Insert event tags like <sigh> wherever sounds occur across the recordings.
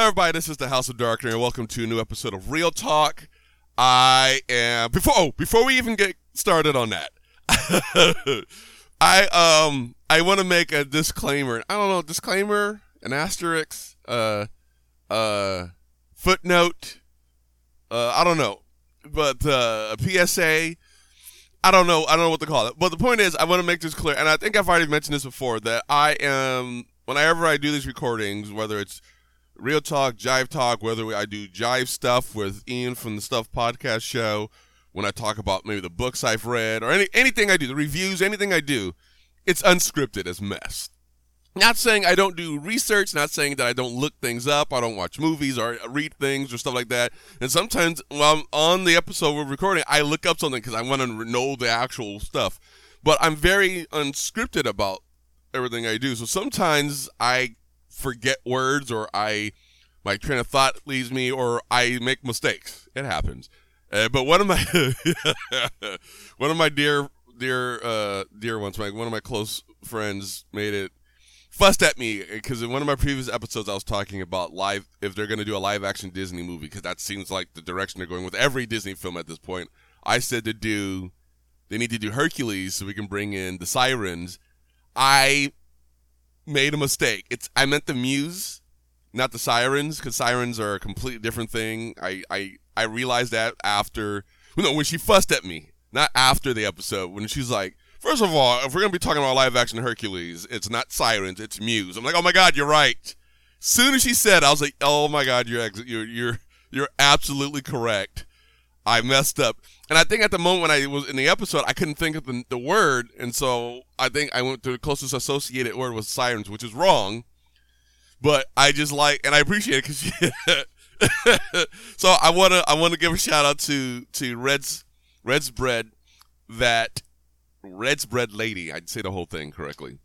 everybody, this is the House of Darkness, and welcome to a new episode of Real Talk. I am before oh, before we even get started on that, <laughs> I um I want to make a disclaimer. I don't know disclaimer, an asterisk, uh, uh, footnote. Uh, I don't know, but uh, a PSA. I don't know. I don't know what to call it. But the point is, I want to make this clear, and I think I've already mentioned this before that I am whenever I do these recordings, whether it's Real Talk, Jive Talk, whether I do Jive stuff with Ian from the Stuff Podcast Show, when I talk about maybe the books I've read or any anything I do, the reviews, anything I do, it's unscripted as mess. Not saying I don't do research, not saying that I don't look things up, I don't watch movies or read things or stuff like that. And sometimes while I'm on the episode we're recording, I look up something because I want to know the actual stuff. But I'm very unscripted about everything I do. So sometimes I forget words or I my train of thought leaves me or I make mistakes. It happens. Uh, but one of my <laughs> one of my dear dear uh, dear ones, my one of my close friends made it fussed at me because in one of my previous episodes I was talking about live if they're going to do a live action Disney movie because that seems like the direction they're going with every Disney film at this point. I said to do they need to do Hercules so we can bring in the sirens. I made a mistake. It's I meant the Muse, not the Sirens, because Sirens are a completely different thing. I I I realized that after no when she fussed at me, not after the episode when she's like. First of all, if we're gonna be talking about live action Hercules, it's not Sirens, it's Muse. I'm like, oh my god, you're right. Soon as she said, I was like, oh my god, you're you're you're you're absolutely correct. I messed up. And I think at the moment when I was in the episode, I couldn't think of the, the word. And so I think I went to the closest associated word was sirens, which is wrong. But I just like, and I appreciate it because <laughs> so I want to, I want to give a shout out to, to Red's, Red's Bread that Red's Bread lady. I'd say the whole thing correctly.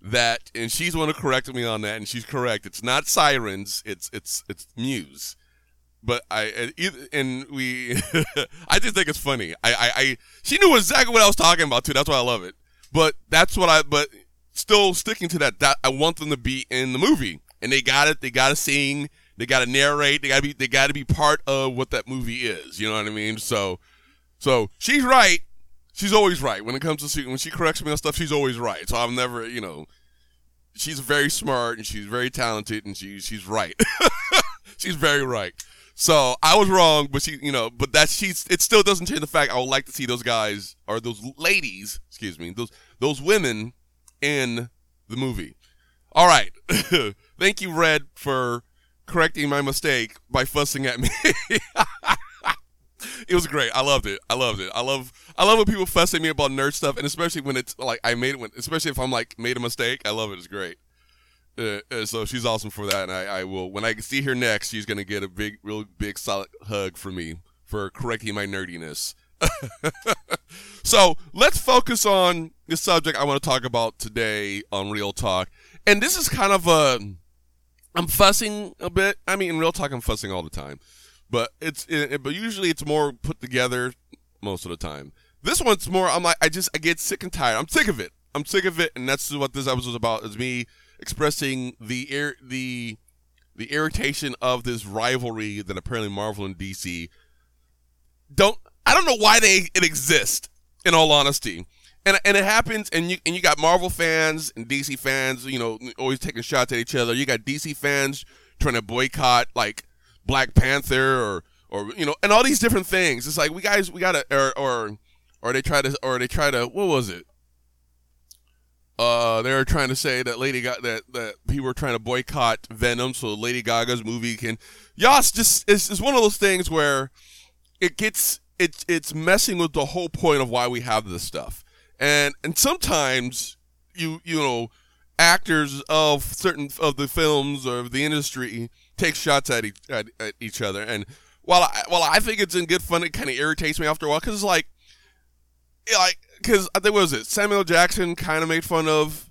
That, and she's one to correct me on that. And she's correct. It's not sirens. It's, it's, it's Muse but I and we <laughs> I just think it's funny. I, I, I she knew exactly what I was talking about too. That's why I love it. But that's what I but still sticking to that. That I want them to be in the movie, and they got it. They got to sing. They got to narrate. They got to be. They got to be part of what that movie is. You know what I mean? So, so she's right. She's always right when it comes to when she corrects me on stuff. She's always right. So I'm never, you know, she's very smart and she's very talented and she she's right. <laughs> she's very right. So I was wrong, but she, you know, but that she's it still doesn't change the fact I would like to see those guys or those ladies, excuse me, those those women in the movie. All right, <laughs> thank you, Red, for correcting my mistake by fussing at me. <laughs> it was great. I loved it. I loved it. I love I love when people fuss at me about nerd stuff, and especially when it's like I made it. When, especially if I'm like made a mistake, I love it. It's great. Uh, uh, so she's awesome for that, and I, I, will when I see her next, she's gonna get a big, real big, solid hug from me for correcting my nerdiness. <laughs> so let's focus on the subject I want to talk about today on Real Talk, and this is kind of a I'm fussing a bit. I mean, in Real Talk, I'm fussing all the time, but it's it, but usually it's more put together most of the time. This one's more. I'm like, I just I get sick and tired. I'm sick of it. I'm sick of it, and that's what this episode is about. Is me expressing the the the irritation of this rivalry that apparently Marvel and DC don't. I don't know why they it exists. In all honesty, and and it happens, and you and you got Marvel fans and DC fans, you know, always taking shots at each other. You got DC fans trying to boycott like Black Panther or or you know, and all these different things. It's like we guys we gotta or or or they try to or they try to what was it? Uh, they were trying to say that Lady Gaga that that people were trying to boycott Venom so Lady Gaga's movie can. Yas just it's, it's one of those things where it gets it's it's messing with the whole point of why we have this stuff, and and sometimes you you know actors of certain of the films or the industry take shots at each, at, at each other, and while I, while I think it's in good fun, it kind of irritates me after a while because it's like like because I think what was it Samuel Jackson kind of made fun of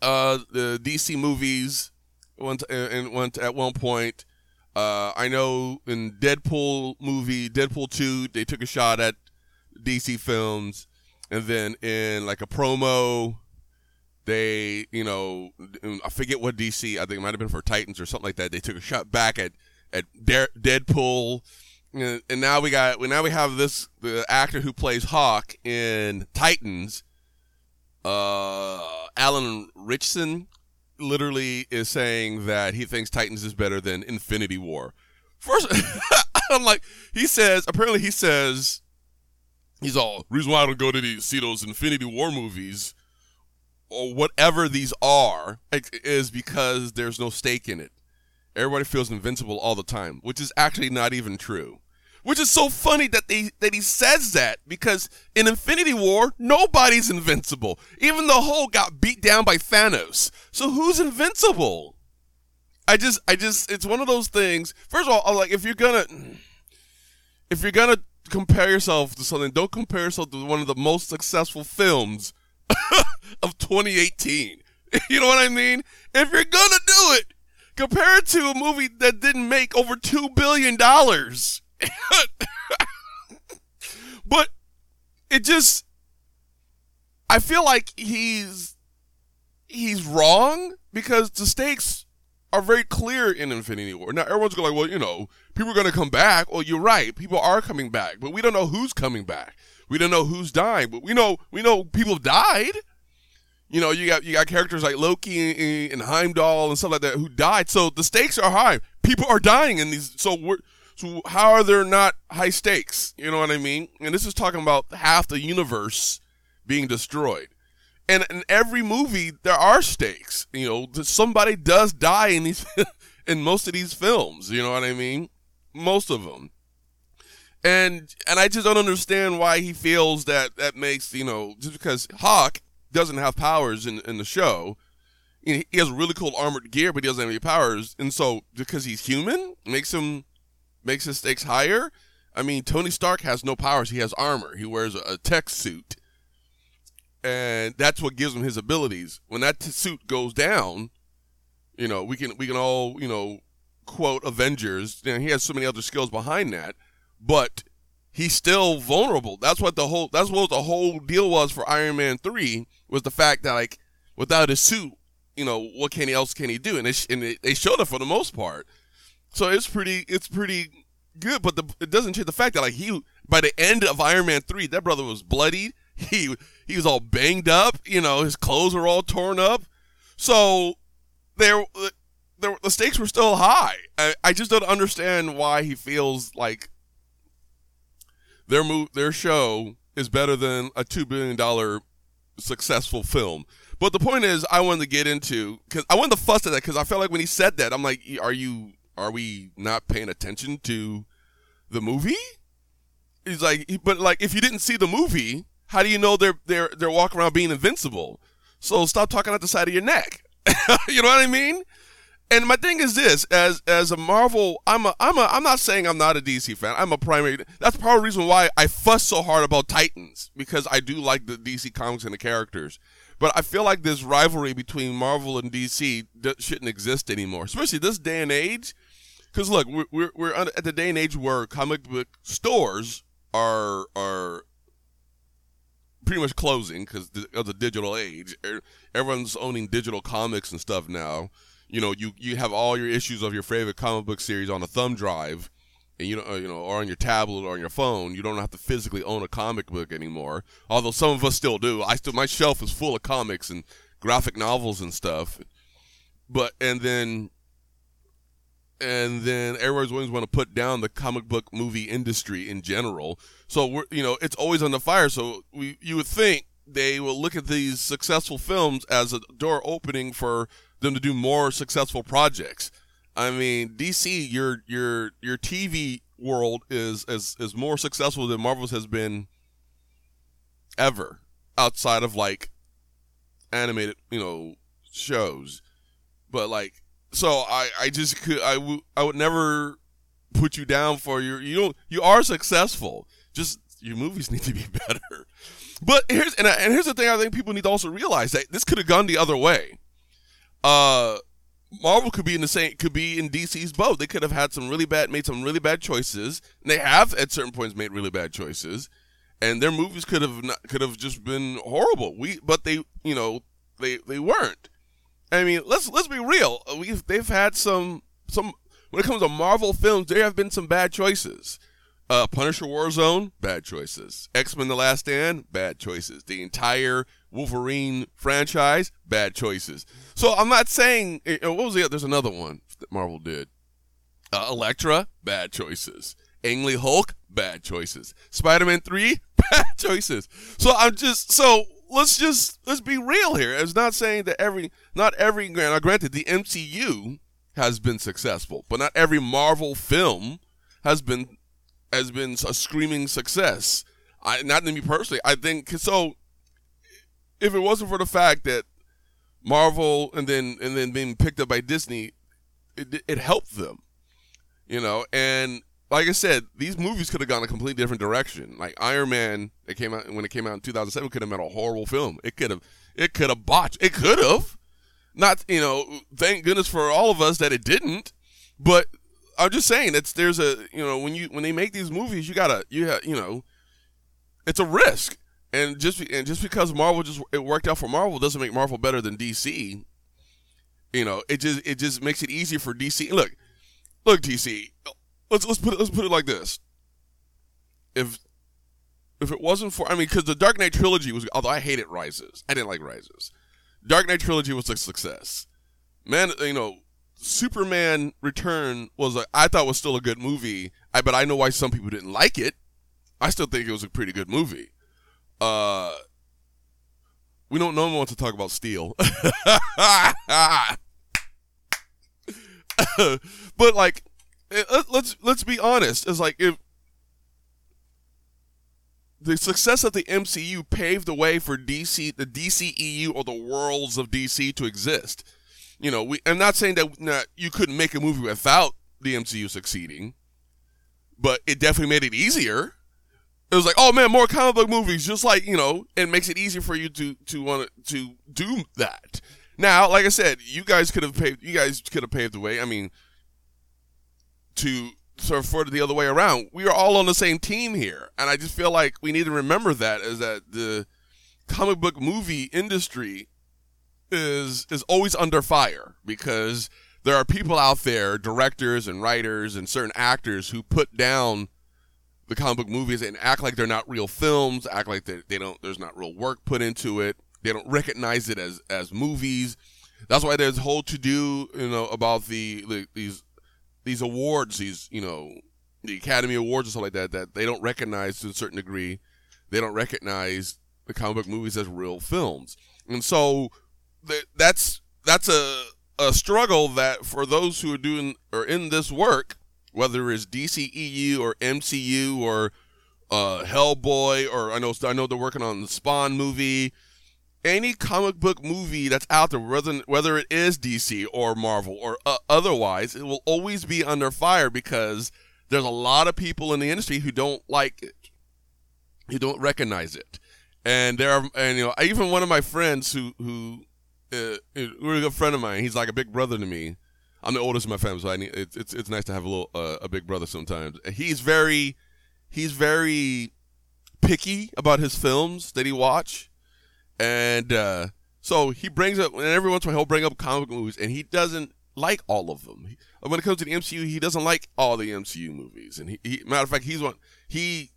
uh the DC movies and at one point. Uh, I know in Deadpool movie Deadpool two they took a shot at DC films, and then in like a promo They, you know, I forget what DC. I think it might have been for Titans or something like that. They took a shot back at at Deadpool, and now we got now we have this the actor who plays Hawk in Titans. Uh, Alan Ritchson literally is saying that he thinks Titans is better than Infinity War. First, <laughs> I'm like, he says. Apparently, he says he's all reason why I don't go to see those Infinity War movies or whatever these are is because there's no stake in it. Everybody feels invincible all the time, which is actually not even true. Which is so funny that they that he says that because in Infinity War nobody's invincible. Even the Hulk got beat down by Thanos. So who's invincible? I just I just it's one of those things. First of all, like if you're gonna if you're gonna compare yourself to something, don't compare yourself to one of the most successful films <laughs> of 2018. <laughs> You know what I mean? If you're gonna do it, compare it to a movie that didn't make over two billion dollars. <laughs> but it just I feel like he's he's wrong because the stakes are very clear in Infinity War. Now everyone's going like, well, you know, people are going to come back. Well, you're right, people are coming back, but we don't know who's coming back. We don't know who's dying, but we know we know people died. You know, you got you got characters like Loki and, Heimdall and stuff like that who died. So the stakes are high. People are dying in these. So we're so how are there not high stakes? You know what I mean? And this is talking about half the universe being destroyed. And in every movie there are stakes. You know, somebody does die in these <laughs> in most of these films. You know what I mean? Most of them. And and I just don't understand why he feels that that makes you know just because Hawk doesn't have powers in, in the show. He has really cool armored gear, but he doesn't have any powers. And so, because he's human, makes him makes his stakes higher. I mean, Tony Stark has no powers; he has armor. He wears a, tech suit, and that's what gives him his abilities. When that t- suit goes down, you know, we can we can all you know quote Avengers. You know, he has so many other skills behind that, but he's still vulnerable. That's what the whole that's what the whole deal was for Iron Man three was the fact that like without his suit, you know what can he else can he do? And and they showed it for the most part. So it's pretty it's pretty good, but the, it doesn't change the fact that like he by the end of Iron Man three, that brother was bloodied. He he was all banged up. You know his clothes were all torn up. So there. The, the stakes were still high. I, I just don't understand why he feels like their move, their show is better than a two billion dollar successful film. But the point is, I wanted to get into because I wanted to fuss at that because I felt like when he said that, I'm like, are you, are we not paying attention to the movie? He's like, but like, if you didn't see the movie, how do you know they're they're they're walking around being invincible? So stop talking out the side of your neck. <laughs> you know what I mean? and my thing is this: as as a Marvel, I'm a I'm a I'm not saying I'm not a DC fan. I'm a primary. That's part of the reason why I fuss so hard about Titans because I do like the DC comics and the characters. But I feel like this rivalry between Marvel and DC shouldn't exist anymore, especially this day and age. Because look, we're we're, we're at the day and age where comic book stores are are pretty much closing because of the digital age. Everyone's owning digital comics and stuff now you know, you you have all your issues of your favorite comic book series on a thumb drive, and you know, uh, you know, or on your tablet or on your phone. You don't have to physically own a comic book anymore. Although some of us still do. I still my shelf is full of comics and graphic novels and stuff. But and then and then everyone's always want to put down the comic book movie industry in general. So we're you know it's always on the fire. So we you would think they will look at these successful films as a door opening for them to do more successful projects. I mean, DC, your your your TV world is is is more successful than Marvel's has been ever outside of like animated, you know, shows. But like so I I just could I would I would never put you down for your you don't you are successful. Just your movies <laughs> need to be better. But here's and, and here's the thing I think people need to also realize that this could have gone the other way uh, Marvel could be in the same, could be in DC's boat. They could have had some really bad, made some really bad choices. And they have at certain points made really bad choices, and their movies could have not, could have just been horrible. We, but they, you know, they they weren't. I mean, let's let's be real. We've they've had some some when it comes to Marvel films, there have been some bad choices. Uh, Punisher Warzone, bad choices. X Men: The Last Stand, bad choices. The entire Wolverine franchise, bad choices. So I'm not saying eh, what was the other? there's another one that Marvel did. Uh, Elektra, bad choices. Ang Lee Hulk, bad choices. Spider Man 3, <laughs> bad choices. So I'm just, so let's just, let's be real here. It's not saying that every, not every, now granted, the MCU has been successful, but not every Marvel film has been, has been a screaming success. I, not to me personally, I think, so if it wasn't for the fact that Marvel and then, and then being picked up by Disney, it, it helped them you know, and like I said, these movies could have gone a completely different direction. Like Iron Man, it came out when it came out in 2007, could have been a horrible film. It could have, it could have botched. It could have. Not, you know, thank goodness for all of us that it didn't. But I'm just saying, it's there's a, you know, when you when they make these movies, you gotta, you have, you know, it's a risk. And just and just because Marvel just it worked out for Marvel doesn't make Marvel better than DC. You know, it just it just makes it easier for DC. Look, Look, DC, let's let's put it, let's put it like this. If if it wasn't for, I mean, because the Dark Knight trilogy was, although I hated Rises, I didn't like Rises. Dark Knight trilogy was a success. Man, you know, Superman Return was a, I thought was still a good movie. I but I know why some people didn't like it. I still think it was a pretty good movie. Uh, we don't. No one wants to talk about Steel. <laughs> but like, let's let's be honest. It's like if the success of the MCU paved the way for DC, the DCEU, or the worlds of DC to exist. You know, we. I'm not saying that not, you couldn't make a movie without the MCU succeeding, but it definitely made it easier. It was like, oh man, more comic book movies, just like you know, it makes it easier for you to to want to do that. Now, like I said, you guys could have paved. You guys could have paved the way. I mean, to sort of for the other way around. We are all on the same team here, and I just feel like we need to remember that is that the comic book movie industry is is always under fire because there are people out there, directors and writers and certain actors who put down the comic book movies and act like they're not real films, act like they, they don't there's not real work put into it. They don't recognize it as as movies. That's why there's whole to do, you know, about the, the these these awards, these you know, the Academy Awards and stuff like that. That they don't recognize to a certain degree. They don't recognize the comic book movies as real films, and so that's that's a a struggle that for those who are doing or in this work, whether it's DCEU or MCU or uh, Hellboy, or I know I know they're working on the Spawn movie any comic book movie that's out there, whether whether it is DC or Marvel or uh, otherwise, it will always be under fire because there's a lot of people in the industry who don't like it, who don't recognize it, and there are, and you know, even one of my friends who who uh, a good friend of mine, he's like a big brother to me. I'm the oldest in my family, so I need, it's it's it's nice to have a little uh, a big brother sometimes. He's very he's very picky about his films that he watch and uh, so he brings up, and every once in a while he'll bring up comic movies, and he doesn't like all of them. He, when it comes to the MCU, he doesn't like all the MCU movies. And he, he matter of fact, he's one he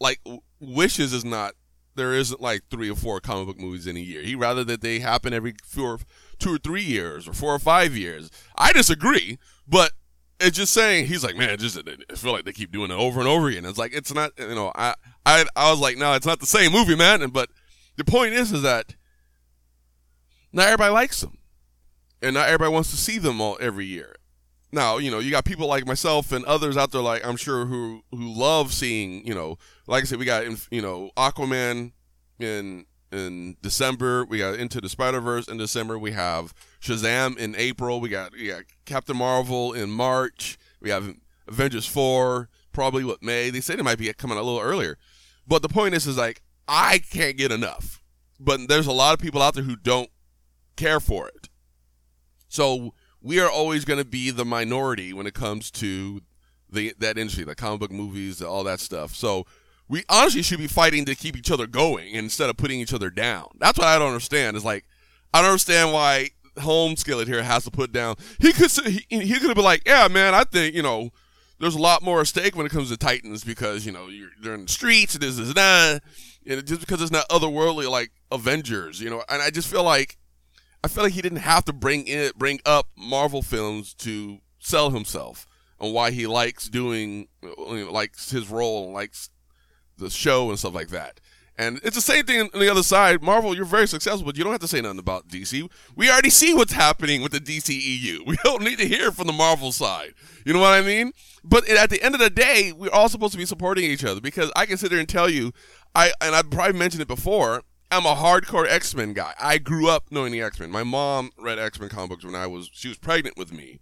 like wishes is not there isn't like three or four comic book movies in a year. He rather that they happen every four, two or three years or four or five years. I disagree, but it's just saying he's like, man, just I feel like they keep doing it over and over again. It's like it's not, you know, I I I was like, no, it's not the same movie, man. And but the point is, is that not everybody likes them, and not everybody wants to see them all every year. Now, you know, you got people like myself and others out there, like I'm sure, who who love seeing, you know, like I said, we got, you know, Aquaman in in December. We got Into the Spider Verse in December. We have Shazam in April. We got we got Captain Marvel in March. We have Avengers four probably what May. They said it might be coming a little earlier, but the point is, is like I can't get enough. But there's a lot of people out there who don't care for it. So we are always going to be the minority when it comes to the that industry, the comic book movies, all that stuff. So we honestly should be fighting to keep each other going instead of putting each other down. That's what I don't understand. Is like I don't understand why home skillet here has to put down. He could he, he could have been like, yeah, man, I think you know there's a lot more at stake when it comes to Titans because you know you're they're in the streets and this is that, and just because it's not otherworldly like Avengers, you know. And I just feel like I feel like he didn't have to bring in bring up Marvel films to sell himself on why he likes doing you know, likes his role and likes the show and stuff like that. And it's the same thing on the other side. Marvel, you're very successful, but you don't have to say nothing about DC. We already see what's happening with the DCEU. <laughs> We don't need to hear from the Marvel side. You know what I mean? But at the end of the day, we're all supposed to be supporting each other because I can sit there and tell you, I and I've probably mentioned it before. I'm a hardcore X Men guy. I grew up knowing the X Men. My mom read X Men comic books when I was she was pregnant with me,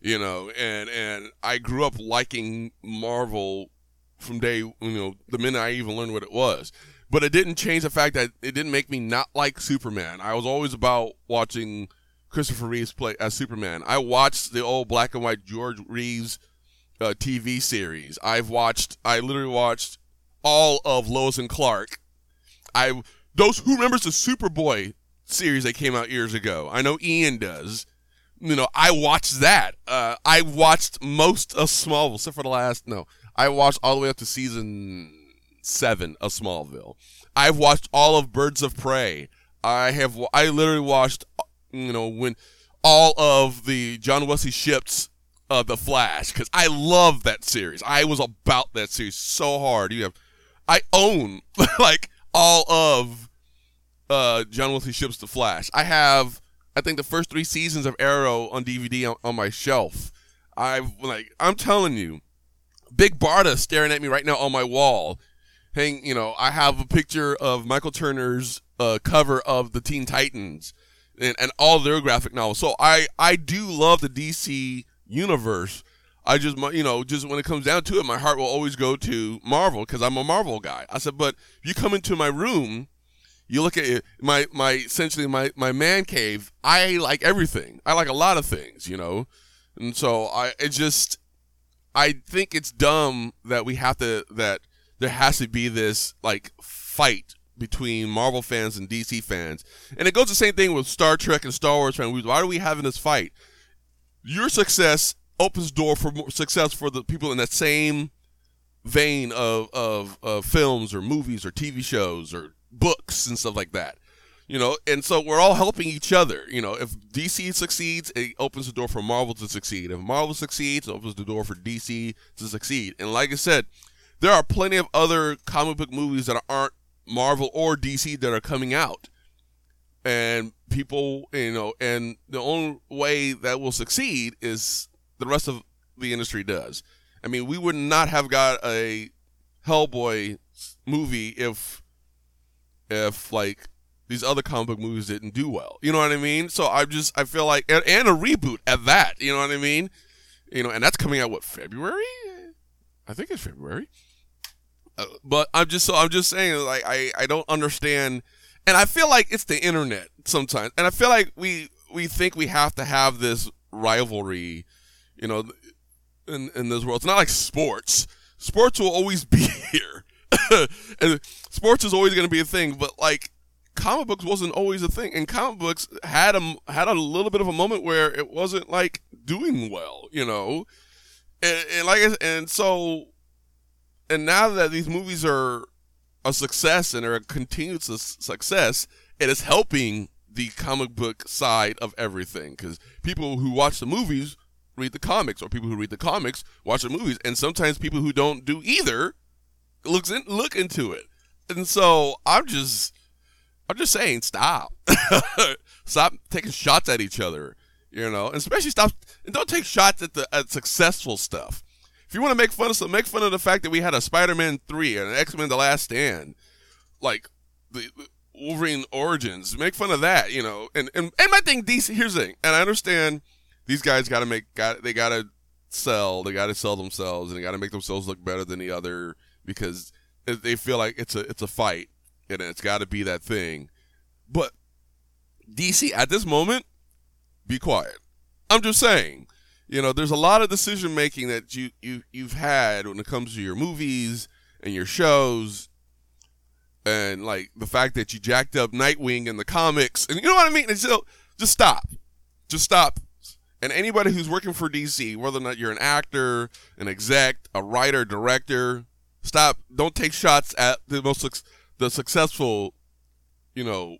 you know, and and I grew up liking Marvel from day you know the minute I even learned what it was. But it didn't change the fact that it didn't make me not like Superman. I was always about watching Christopher Reeves play as Superman. I watched the old black and white George Reeves uh, TV series. I've watched. I literally watched all of Lois and Clark. I those who remembers the Superboy series that came out years ago. I know Ian does. You know, I watched that. Uh, I watched most of Smallville, except for the last. No, I watched all the way up to season seven of Smallville. I've watched all of Birds of Prey. I have. I literally watched. You know when all of the John Wesley Shipp's of the Flash because I love that series. I was about that series so hard. You have, I own <laughs> like all of uh, John Wesley Shipp's the Flash. I have. I think the first three seasons of Arrow on DVD on, on my shelf. I've like I'm telling you, Big Barda staring at me right now on my wall hang, you know, I have a picture of Michael Turner's uh, cover of the Teen Titans and, and all their graphic novels. So I, I do love the DC universe. I just, you know, just when it comes down to it, my heart will always go to Marvel because I'm a Marvel guy. I said, but if you come into my room, you look at it, my, my, essentially my, my man cave. I like everything. I like a lot of things, you know? And so I, it just, I think it's dumb that we have to, that there has to be this like fight between Marvel fans and DC fans. And it goes the same thing with Star Trek and Star Wars fans. Why are we having this fight? Your success opens door for success for the people in that same vein of, of, of films or movies or TV shows or books and stuff like that. You know, and so we're all helping each other. You know, if DC succeeds, it opens the door for Marvel to succeed. If Marvel succeeds, it opens the door for DC to succeed. And like I said, there are plenty of other comic book movies that aren't Marvel or DC that are coming out. And people, you know, and the only way that will succeed is the rest of the industry does. I mean, we would not have got a Hellboy movie if if like these other comic book movies didn't do well. You know what I mean? So I just I feel like and, and a reboot at that. You know what I mean? You know, and that's coming out what February? I think it's February uh, but I'm just so I'm just saying like I I don't understand, and I feel like it's the internet sometimes, and I feel like we we think we have to have this rivalry, you know, in in this world. It's not like sports. Sports will always <laughs> be here, <laughs> and sports is always going to be a thing. But like comic books wasn't always a thing, and comic books had a had a little bit of a moment where it wasn't like doing well, you know, and, and like and so and now that these movies are a success and are a continued su- success, it is helping the comic book side of everything because people who watch the movies read the comics, or people who read the comics watch the movies, and sometimes people who don't do either looks in, look into it. And so I'm just I'm just saying stop. <laughs> stop taking shots at each other, you know, and especially stop and don't take shots at the at successful stuff. If you want to make fun of some, make fun of the fact that we had a Spider-Man three and an X-Men: The Last Stand, like the, the Wolverine Origins. Make fun of that, you know. And and and my thing, DC. Here's the thing, and I understand these guys got to make got they got to sell, they got to sell themselves, and they got to make themselves look better than the other because they feel like it's a it's a fight and it's got to be that thing. But DC at this moment, be quiet. I'm just saying you know, there's a lot of decision making that you, you you've had when it comes to your movies and your shows and like the fact that you jacked up Nightwing in the comics, and you know what I mean. And so just stop, just stop. And anybody who's working for DC, whether or not you're an actor, an exec, a writer, director, stop. Don't take shots at the most the successful, you know,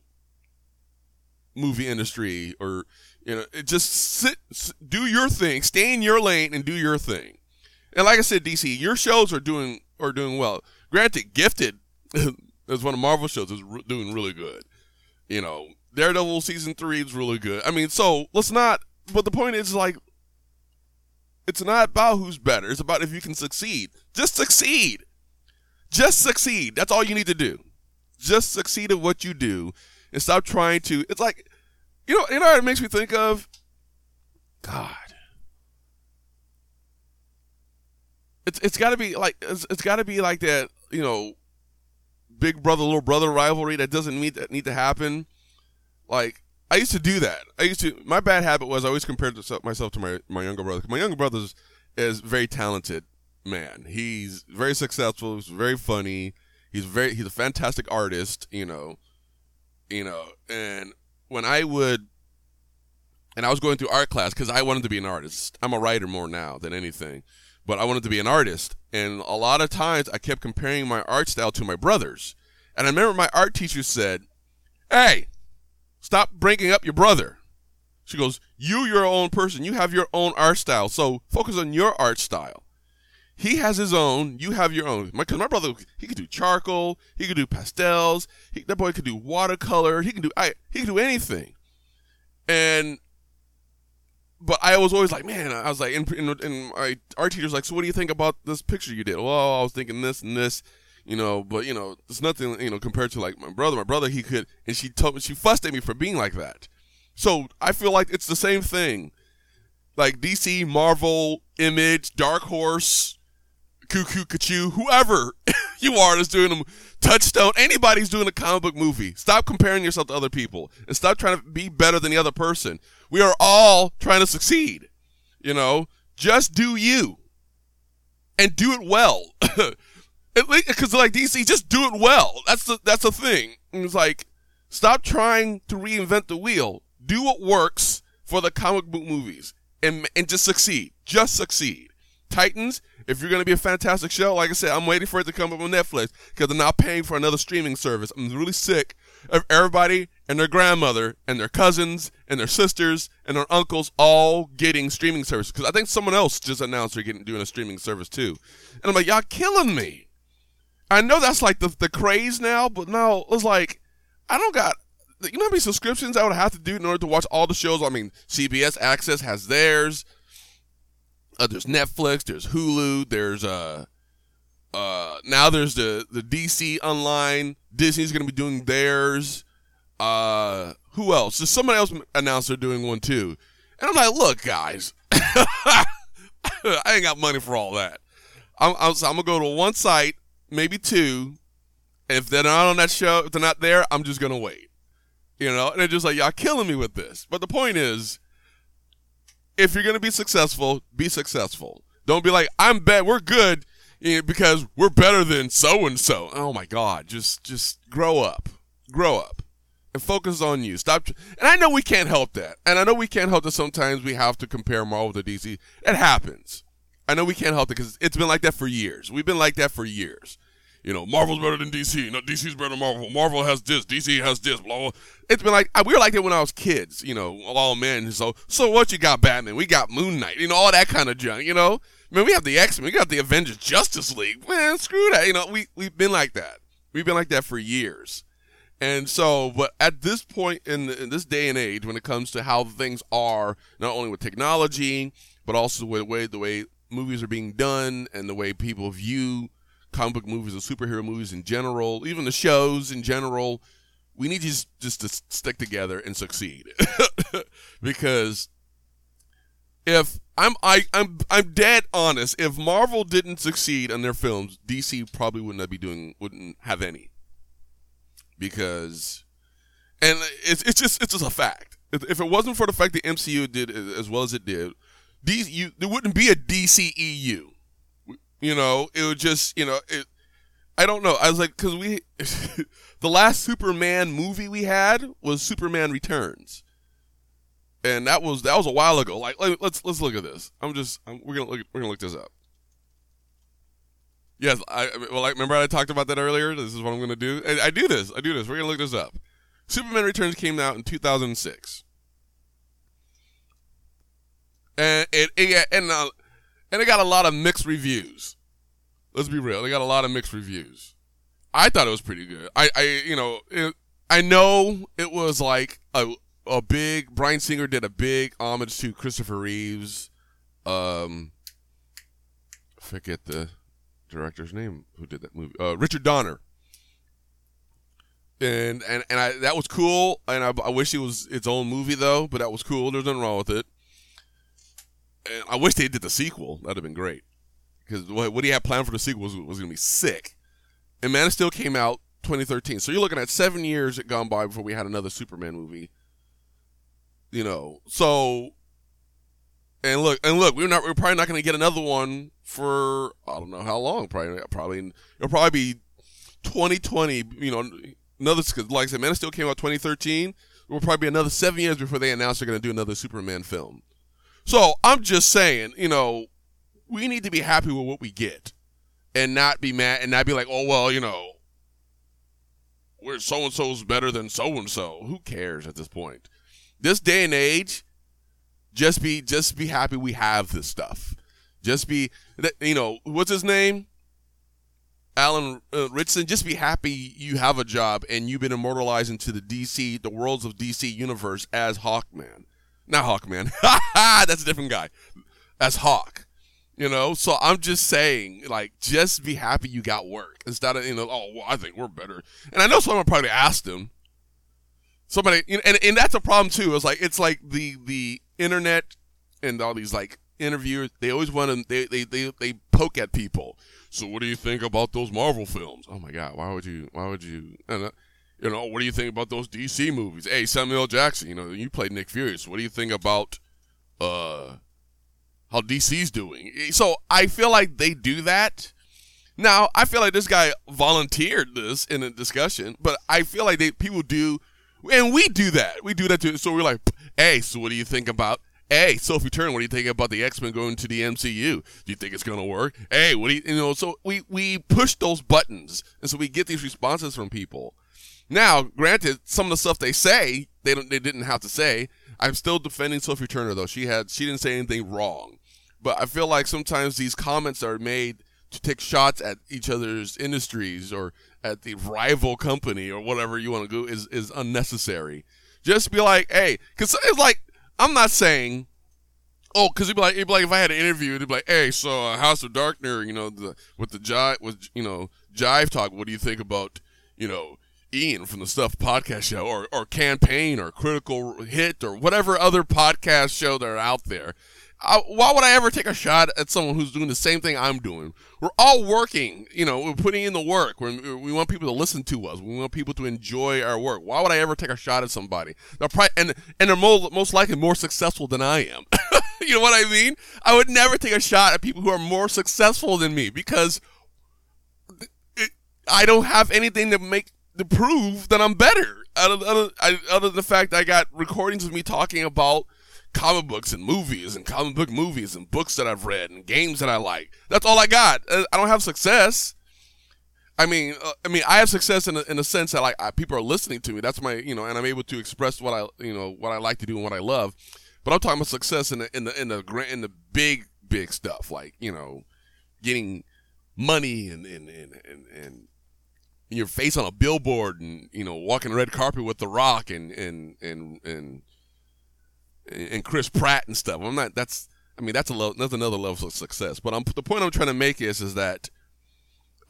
movie industry or you know, just sit, do your thing, stay in your lane, and do your thing. And like I said, DC, your shows are doing are doing well. Granted, Gifted <laughs> is one of Marvel shows is re- doing really good. You know, Daredevil season three is really good. I mean, so let's not. But the point is, like, it's not about who's better. It's about if you can succeed. Just succeed. Just succeed. That's all you need to do. Just succeed at what you do, and stop trying to. It's like, you know, you know what it makes me think of. God. It's it's got to be like it's, it's got to be like that. You know, big brother little brother rivalry that doesn't need that need to happen. Like I used to do that. I used to. My bad habit was I always compared myself to my my younger brother. My younger brother is, is very talented man. He's very successful. He's very funny. He's very he's a fantastic artist. You know, you know. And when I would, and I was going through art class because I wanted to be an artist. I'm a writer more now than anything but I wanted to be an artist. And a lot of times I kept comparing my art style to my brother's. And I remember my art teacher said, Hey, stop bringing up your brother. She goes, You, your own person. You have your own art style. So focus on your art style. He has his own. You have your own. Because my, my, brother, he could do charcoal. He could do pastels. He, that boy could do watercolor. He can do. I. He can do anything. And but I was always like, man, I was like, and, and, and my art teacher's like, so what do you think about this picture you did? Well, I was thinking this and this, you know, but you know, it's nothing, you know, compared to like my brother. My brother, he could, and she told me, she fussed at me for being like that. So I feel like it's the same thing. Like DC, Marvel, Image, Dark Horse, Cuckoo, Kachu, whoever <laughs> you are that's doing them, Touchstone, anybody's doing a comic book movie. Stop comparing yourself to other people and stop trying to be better than the other person. We are all trying to succeed. You know, just do you and do it well. <laughs> Because like DC, just do it well. That's the that's the thing. It's like stop trying to reinvent the wheel. Do what works for the comic book movies and and just succeed. Just succeed. Titans, if you're going to be a fantastic show, like I said, I'm waiting for it to come up on Netflix because they're not paying for another streaming service. I'm really sick of everybody and their grandmother and their cousins and their sisters and their uncles all getting streaming services. Because I think someone else just announced they're getting doing a streaming service too. And I'm like, y'all killing me. I know that's like the, the craze now, but no, it's like, I don't got, you know how many subscriptions I would have to do in order to watch all the shows? I mean, CBS Access has theirs. Uh, there's Netflix, there's Hulu, there's uh uh now there's the the DC online. Disney's going to be doing theirs. Uh who else? There's somebody else announced they're doing one too. And I'm like, look, guys, <laughs> I ain't got money for all that. I'm, I'm, I'm gonna go to one site, maybe two. If they're not on that show, if they're not there, I'm just gonna wait. You know, and they're just like, y'all killing me with this. But the point is, if you're gonna be successful, be successful. Don't be like, I'm bad, we're good know, because we're better than so and so. Oh my God, just just grow up, grow up, and focus on you. Stop. And I know we can't help that, and I know we can't help that. Sometimes we have to compare Marvel to DC. It happens. I know we can't help it because it's been like that for years. We've been like that for years. You know, Marvel's better than DC. No, DC's better than Marvel. Marvel has this. DC has this. Blah, blah. It's been like we were like that when I was kids. You know, all men. So, so what? You got Batman. We got Moon Knight. You know, all that kind of junk. You know, I mean, we have the X Men. We got the Avengers, Justice League. Man, screw that. You know, we we've been like that. We've been like that for years. And so, but at this point in, the, in this day and age, when it comes to how things are, not only with technology, but also with the way the way movies are being done and the way people view comic book movies and superhero movies in general, even the shows in general, we need just just to stick together and succeed. <laughs> because if I'm I, I'm I'm dead honest, if Marvel didn't succeed on their films, DC probably wouldn't be doing wouldn't have any. Because and it's it's just it's just a fact. If it wasn't for the fact the MCU did as well as it did, DC there wouldn't be a DCEU. You know, it would just, you know, it, I don't know. I was like, because we, <laughs> the last Superman movie we had was Superman Returns, and that was that was a while ago. Like, let, us let's look at this. I'm just I'm, we're gonna look we're gonna look this up. Yes, I well, I remember I talked about that earlier. This is what I'm gonna do. I, I do this. I do this. We're gonna look this up. Superman Returns came out in 2006, and it, it and uh, and it got a lot of mixed reviews. Let's be real. They got a lot of mixed reviews. I thought it was pretty good. I, I you know, it, I know it was like a, a big, Bryan Singer did a big homage to Christopher Reeves. Um, forget the director's name who did that movie. Uh, Richard Donner. And, and, and I, that was cool. And I, I wish it was its own movie though, but that was cool. There's nothing wrong with it. And I wish they did the sequel. That'd have been great because what, he had planned for the sequel was, was going to be sick. And Man of Steel came out 2013, so you're looking at seven years gone by before we had another Superman movie. You know, so and look and look, we're not we're probably not going to get another one for I don't know how long. Probably probably it'll probably be 2020. You know, another like I said, Man of Steel came out 2013. It will probably be another seven years before they announce they're going to do another Superman film. So I'm just saying, you know, we need to be happy with what we get and not be mad and not be like, oh well, you know, we're so and so's better than so and so. Who cares at this point? This day and age, just be just be happy we have this stuff. Just be you know, what's his name? Alan uh, just be happy you have a job and you've been immortalized into the DC, the worlds of DC universe as Hawkman. Not Hawkman. <laughs> That's a different guy. As Hawk. You know, so I'm just saying, like, just be happy you got work instead of, you know, oh, well, I think we're better. And I know someone probably asked him. Somebody, you know, and, and that's a problem too. It's like, it's like the, the internet and all these like interviewers, they always want to, they, they, they, they poke at people. So what do you think about those Marvel films? Oh my God, why would you, why would you, you know, what do you think about those DC movies? Hey, Samuel Jackson, you know, you played Nick Fury. So what do you think about, uh, how DC's doing. So I feel like they do that. Now I feel like this guy volunteered this in a discussion, but I feel like they people do, and we do that. We do that too. So we're like, hey, so what do you think about? Hey, Sophie Turner, what do you think about the X Men going to the MCU? Do you think it's gonna work? Hey, what do you you know? So we we push those buttons, and so we get these responses from people. Now, granted, some of the stuff they say they don't they didn't have to say. I'm still defending Sophie Turner though. She had she didn't say anything wrong. But I feel like sometimes these comments are made to take shots at each other's industries or at the rival company or whatever you want to do is, is unnecessary. Just be like, hey, because it's like, I'm not saying, oh, because it'd be like, it'd be like if I had an interview, it'd be like, hey, so uh, House of Darkner, you know, the, with the jive, with, you know, jive talk, what do you think about, you know, Ian from the Stuff Podcast Show or, or Campaign or Critical Hit or whatever other podcast show that are out there. I, why would I ever take a shot at someone who's doing the same thing I'm doing? We're all working, you know, we're putting in the work. We're, we want people to listen to us. We want people to enjoy our work. Why would I ever take a shot at somebody? They're probably, and and they're most, most likely more successful than I am. <laughs> you know what I mean? I would never take a shot at people who are more successful than me because I don't have anything to make to prove that I'm better. Other, than the fact I got recordings of me talking about comic books and movies and comic book movies and books that I've read and games that I like. That's all I got. Uh, I don't have success. I mean, uh, I mean, I have success in a, in a sense that like I, people are listening to me. That's my, you know, and I'm able to express what I, you know, what I like to do and what I love. But I'm talking about success in the in the in the in the big big stuff, like you know, getting money and and and and, and your face on a billboard and you know walking red carpet with the rock and and and and and Chris Pratt and stuff. I'm not. That's. I mean, that's a level, that's another level of success. But I'm, the point I'm trying to make is is that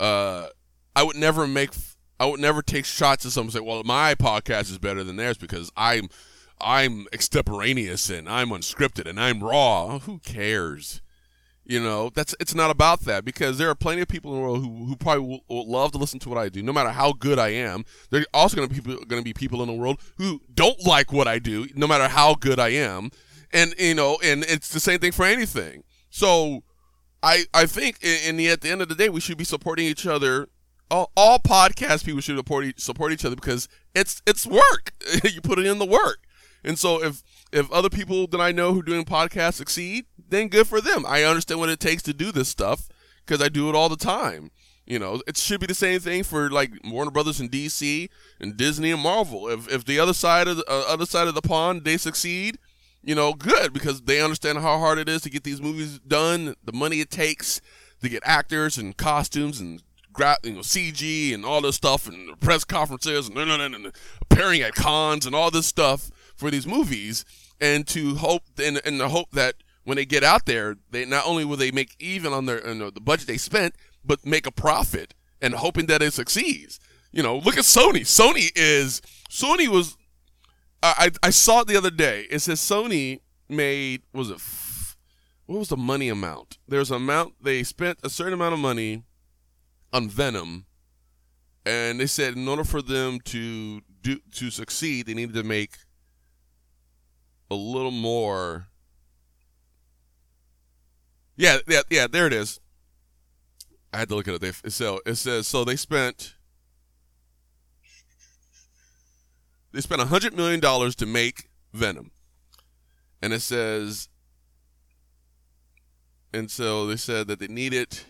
uh, I would never make. I would never take shots at someone and say, "Well, my podcast is better than theirs because I'm I'm extemporaneous and I'm unscripted and I'm raw." Who cares? You know, that's it's not about that because there are plenty of people in the world who, who probably will, will love to listen to what I do, no matter how good I am. There are also going to be going to be people in the world who don't like what I do, no matter how good I am, and you know, and it's the same thing for anything. So, I I think in, in the at the end of the day, we should be supporting each other all, all podcast people should support each, support each other because it's it's work. <laughs> you put it in the work, and so if if other people that I know who doing podcasts succeed, then good for them. I understand what it takes to do this stuff because I do it all the time. You know, it should be the same thing for like Warner Brothers and DC and Disney and Marvel. If if the other side of the uh, other side of the pond they succeed, you know, good because they understand how hard it is to get these movies done, the money it takes to get actors and costumes and gra- you know CG and all this stuff and press conferences and appearing at cons and all this stuff for these movies, and to hope and, and the hope that when they get out there, they not only will they make even on their you know, the budget they spent, but make a profit and hoping that it succeeds. You know, look at Sony. Sony is Sony was. I I saw it the other day. It says Sony made was it what was the money amount? There's an amount they spent a certain amount of money on Venom, and they said in order for them to do to succeed, they needed to make a little more. Yeah, yeah, yeah. There it is. I had to look at it. They, so it says so they spent they spent a hundred million dollars to make Venom, and it says, and so they said that they needed.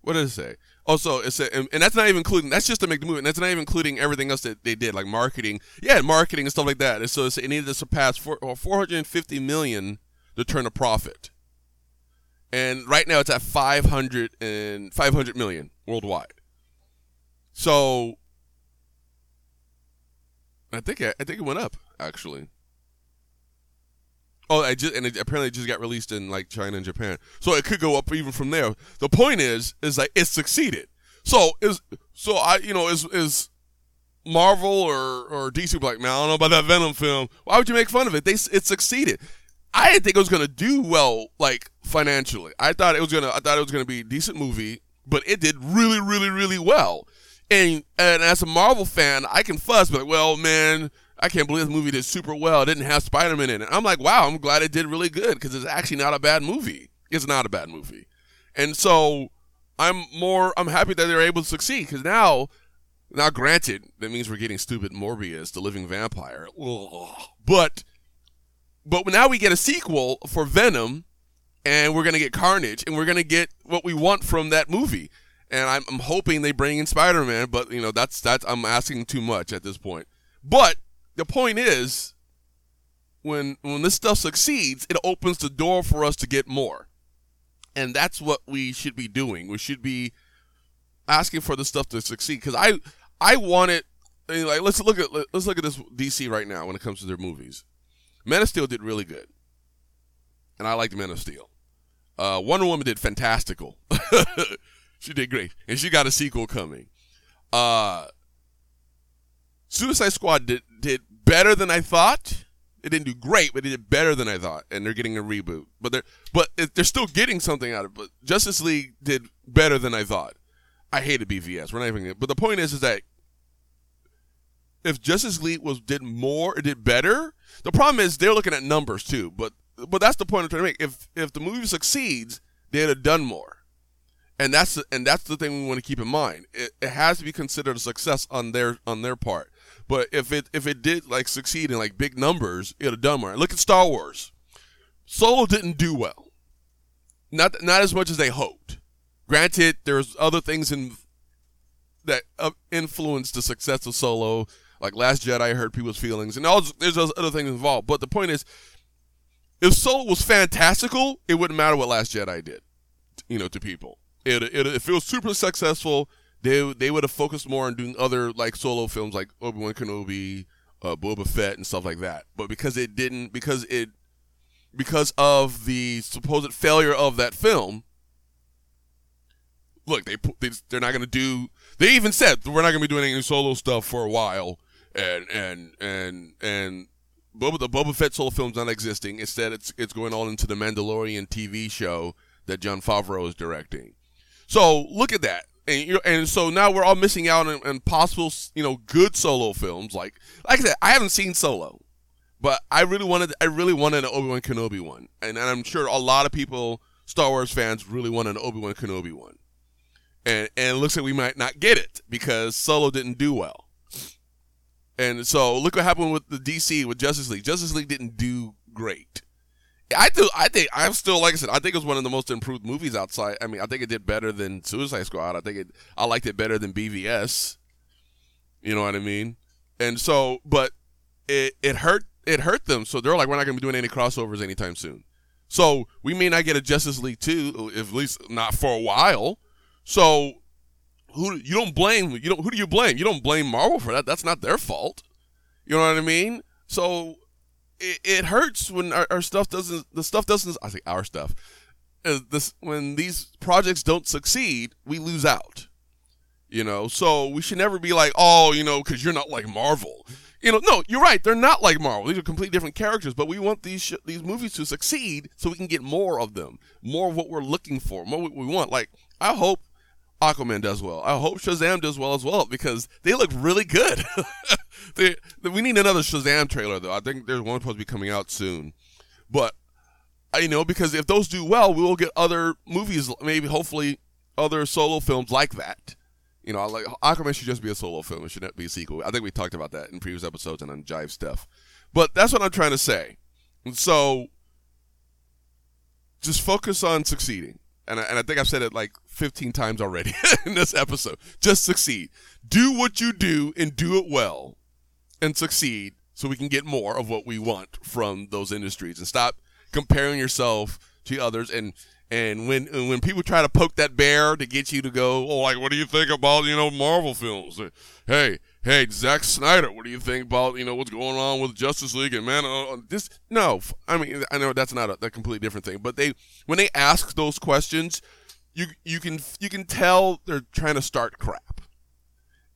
What does it say? Also, it's a, and, and that's not even including. That's just to make the movie. And that's not even including everything else that they did, like marketing. Yeah, marketing and stuff like that. And so it needed to surpass four, uh, 450 million to turn a profit. And right now it's at 500 and 500 million worldwide. So I think I, I think it went up actually. Oh, I just and it apparently just got released in like China and Japan, so it could go up even from there. The point is, is like it succeeded. So is so I you know is is Marvel or or DC like man I don't know about that Venom film. Why would you make fun of it? They it succeeded. I didn't think it was gonna do well like financially. I thought it was gonna I thought it was gonna be a decent movie, but it did really really really well. And and as a Marvel fan, I can fuss, but like, well man I can't believe the movie did super well. It didn't have Spider Man in it. I'm like, wow, I'm glad it did really good because it's actually not a bad movie. It's not a bad movie. And so I'm more, I'm happy that they're able to succeed because now, now granted, that means we're getting stupid Morbius, the living vampire. Ugh. But, but now we get a sequel for Venom and we're going to get Carnage and we're going to get what we want from that movie. And I'm, I'm hoping they bring in Spider Man, but you know, that's, that's, I'm asking too much at this point. But the point is, when when this stuff succeeds, it opens the door for us to get more, and that's what we should be doing. We should be asking for the stuff to succeed because I I want it. Like let's look at let's look at this DC right now when it comes to their movies. Man of Steel did really good, and I liked Man of Steel. Uh, Wonder Woman did fantastical. <laughs> she did great, and she got a sequel coming. Uh, Suicide Squad did did better than I thought. It didn't do great, but it did better than I thought, and they're getting a reboot. But they're but they're still getting something out of it. But Justice League did better than I thought. I hated BVS. We're not even. But the point is, is that if Justice League was did more, it did better. The problem is they're looking at numbers too. But but that's the point I'm trying to make. If if the movie succeeds, they'd have done more. And that's the, and that's the thing we want to keep in mind. It, it has to be considered a success on their on their part. But if it if it did like succeed in like big numbers, it'd have done more. Look at Star Wars. Solo didn't do well. Not not as much as they hoped. Granted, there's other things in that uh, influenced the success of Solo. Like Last Jedi hurt people's feelings, and all there's other things involved. But the point is, if Solo was fantastical, it wouldn't matter what Last Jedi did, you know, to people. It, it, if it was super successful, they they would have focused more on doing other like solo films like Obi Wan Kenobi, uh, Boba Fett, and stuff like that. But because it didn't, because it, because of the supposed failure of that film, look, they, they they're not to do. They even said we're not to be doing any solo stuff for a while, and and and and. Boba, the Boba Fett solo film's not existing. Instead, it's it's going all into the Mandalorian TV show that Jon Favreau is directing. So look at that and you know, and so now we're all missing out on, on, possible, you know, good solo films. Like, like I said, I haven't seen Solo, but I really wanted I really wanted an Obi Wan Kenobi one, and, and I'm sure a lot of people, Star Wars fans, really wanted an Obi Wan Kenobi one, and and it looks like we might not get it because Solo didn't do well, and so look what happened with the DC with Justice League. Justice League didn't do great. I do. I think I'm still like I said. I think it was one of the most improved movies outside. I mean, I think it did better than Suicide Squad. I think it. I liked it better than BVS. You know what I mean? And so, but it it hurt it hurt them. So they're like, we're not going to be doing any crossovers anytime soon. So we may not get a Justice League two, at least not for a while. So who you don't blame you don't who do you blame? You don't blame Marvel for that. That's not their fault. You know what I mean? So it, it hurts when our, our, stuff doesn't. The stuff doesn't. I say our stuff. Uh, this when these projects don't succeed, we lose out. You know, so we should never be like, oh, you know, because you're not like Marvel. You know, no, you're right. They're not like Marvel. These are completely different characters. But we want these sh- these movies to succeed so we can get more of them, more of what we're looking for, more what we want. Like I hope Aquaman does well. I hope Shazam does well as well because they look really good. <laughs> they, we need another Shazam trailer though. I think there's one supposed to be coming out soon, but you know because if those do well, we will get other movies, maybe hopefully other solo films like that. You know, like Aquaman should just be a solo film. It should not be a sequel. I think we talked about that in previous episodes and on Jive stuff. But that's what I'm trying to say. And so, just focus on succeeding. And I, and I think I've said it like 15 times already <laughs> in this episode. Just succeed. Do what you do and do it well and succeed so we can get more of what we want from those industries and stop comparing yourself to others and and when when people try to poke that bear to get you to go, oh, like, what do you think about you know Marvel films? Hey, hey, Zack Snyder, what do you think about you know what's going on with Justice League and man, uh, uh this? No, I mean, I know that's not a, a completely different thing, but they when they ask those questions, you you can you can tell they're trying to start crap.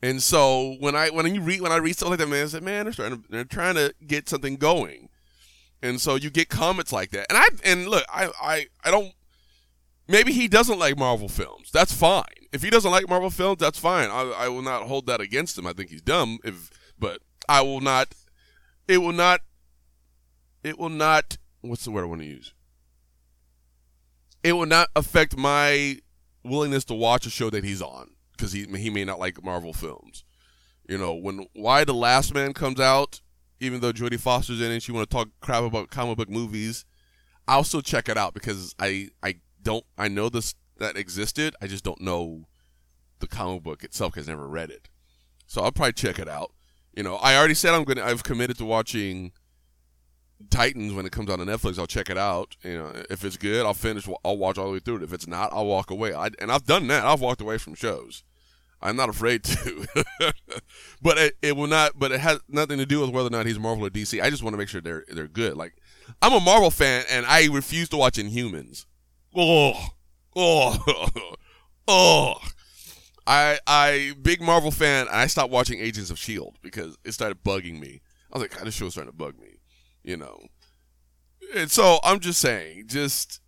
And so when I when you read when I read stuff like that, man, I said, man, they're trying to they're trying to get something going. And so you get comments like that. And I and look, I I, I don't Maybe he doesn't like Marvel films. That's fine. If he doesn't like Marvel films, that's fine. I, I will not hold that against him. I think he's dumb. If but I will not. It will not. It will not. What's the word I want to use? It will not affect my willingness to watch a show that he's on because he he may not like Marvel films. You know when Y the Last Man comes out, even though Jodie Foster's in it, she want to talk crap about comic book movies. I'll still check it out because I I don't I know this that existed. I just don't know the comic book itself I never read it. So I'll probably check it out. You know, I already said I'm gonna. I've committed to watching Titans when it comes out on Netflix. I'll check it out. You know, if it's good, I'll finish. I'll watch all the way through it. If it's not, I'll walk away. I, and I've done that. I've walked away from shows. I'm not afraid to. <laughs> but it, it will not. But it has nothing to do with whether or not he's Marvel or DC. I just want to make sure they're they're good. Like I'm a Marvel fan, and I refuse to watch Inhumans. Oh, oh, <laughs> oh. I I big Marvel fan. I stopped watching Agents of Shield because it started bugging me. I was like, God, this show's starting to bug me, you know. And so I'm just saying, just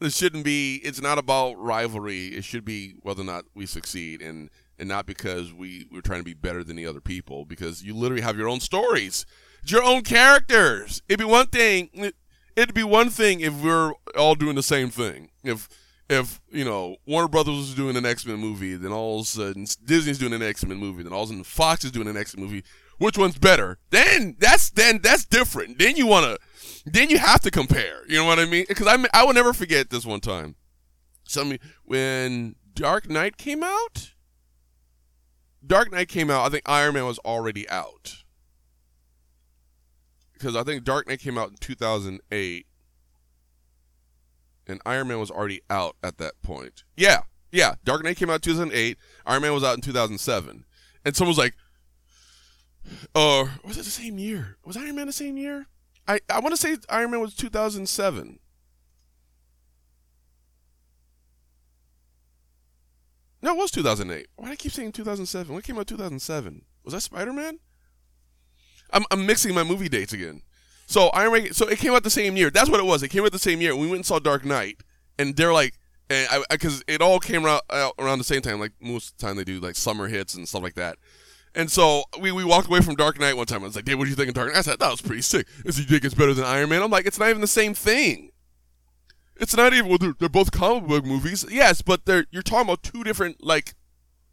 it shouldn't be. It's not about rivalry. It should be whether or not we succeed, and and not because we we're trying to be better than the other people. Because you literally have your own stories, your own characters. It'd be one thing it'd be one thing if we're all doing the same thing. If if you know Warner Brothers was doing an X Men movie, then all of a sudden Disney's doing an X Men movie, then all of a sudden Fox is doing an X Men movie. Which one's better? Then that's then that's different. Then you wanna, then you have to compare. You know what I mean? Because I I will never forget this one time. Some when Dark Knight came out. Dark Knight came out. I think Iron Man was already out because I think Dark Knight came out in 2008, and Iron Man was already out at that point. Yeah, yeah. Dark Knight came out in 2008. Iron Man was out in 2007, and someone was like, "Uh, was it the same year? Was Iron Man the same year? I I want to say Iron Man was 2007." No, it was 2008. Why do I keep saying 2007? What came out 2007? Was that Spider Man? I'm, I'm mixing my movie dates again. So Iron Man. So it came out the same year. That's what it was. It came out the same year. We went and saw Dark Knight, and they're like, and I because it all came out, out around the same time. Like most of the time they do like summer hits and stuff like that. And so we, we walked away from Dark Knight one time. I was like, Dave, what do you think of Dark Knight? I said, that was pretty sick. Is you think it's better than Iron Man? I'm like, it's not even the same thing. It's not even, well, they're, they're both comic book movies. Yes, but they're you're talking about two different, like,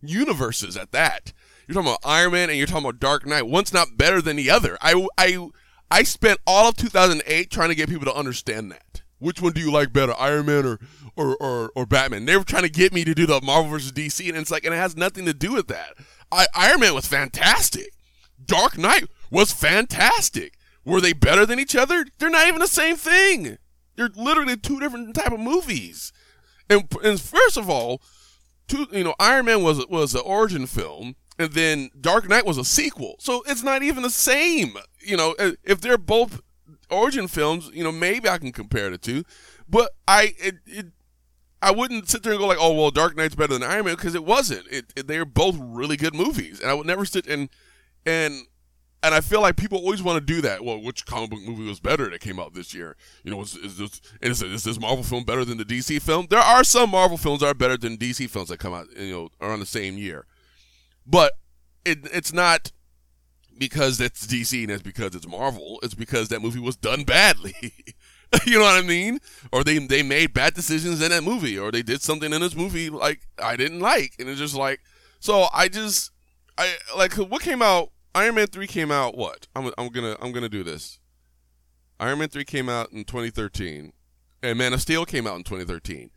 universes at that. You're talking about Iron Man and you're talking about Dark Knight. One's not better than the other. I, I, I spent all of 2008 trying to get people to understand that. Which one do you like better, Iron Man or, or, or, or Batman? They were trying to get me to do the Marvel versus DC, and it's like, and it has nothing to do with that. I, Iron Man was fantastic. Dark Knight was fantastic. Were they better than each other? They're not even the same thing. They're literally two different type of movies. And, and first of all, two, you know, Iron Man was was an origin film, and then Dark Knight was a sequel. So it's not even the same. You know, if they're both origin films, you know, maybe I can compare the two. But I it, it I wouldn't sit there and go like, oh well, Dark Knight's better than Iron Man because it wasn't. It, it, they're both really good movies, and I would never sit and and and I feel like people always want to do that. Well, which comic book movie was better that came out this year? You know, is, is this is, is this Marvel film better than the DC film? There are some Marvel films are better than DC films that come out, you know, around the same year, but it, it's not because it's DC and it's because it's Marvel. It's because that movie was done badly. <laughs> you know what I mean? Or they they made bad decisions in that movie, or they did something in this movie like I didn't like, and it's just like so. I just I like what came out Iron Man three came out. What? I'm I'm gonna I'm gonna do this. Iron Man three came out in 2013, and Man of Steel came out in 2013.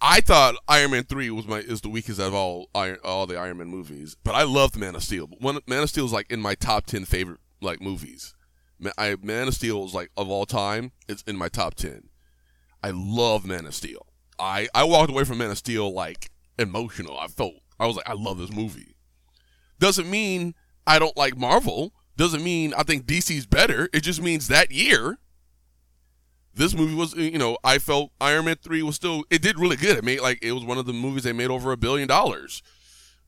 I thought Iron Man three was my is the weakest of all Iron, all the Iron Man movies, but I loved Man of Steel. Man of Steel is like in my top ten favorite like movies. I, Man of Steel is like of all time. It's in my top ten. I love Man of Steel. I I walked away from Man of Steel like emotional. I felt I was like I love this movie. Doesn't mean I don't like Marvel. Doesn't mean I think DC's better. It just means that year, this movie was, you know, I felt Iron Man 3 was still, it did really good. It made, like, it was one of the movies they made over a billion dollars.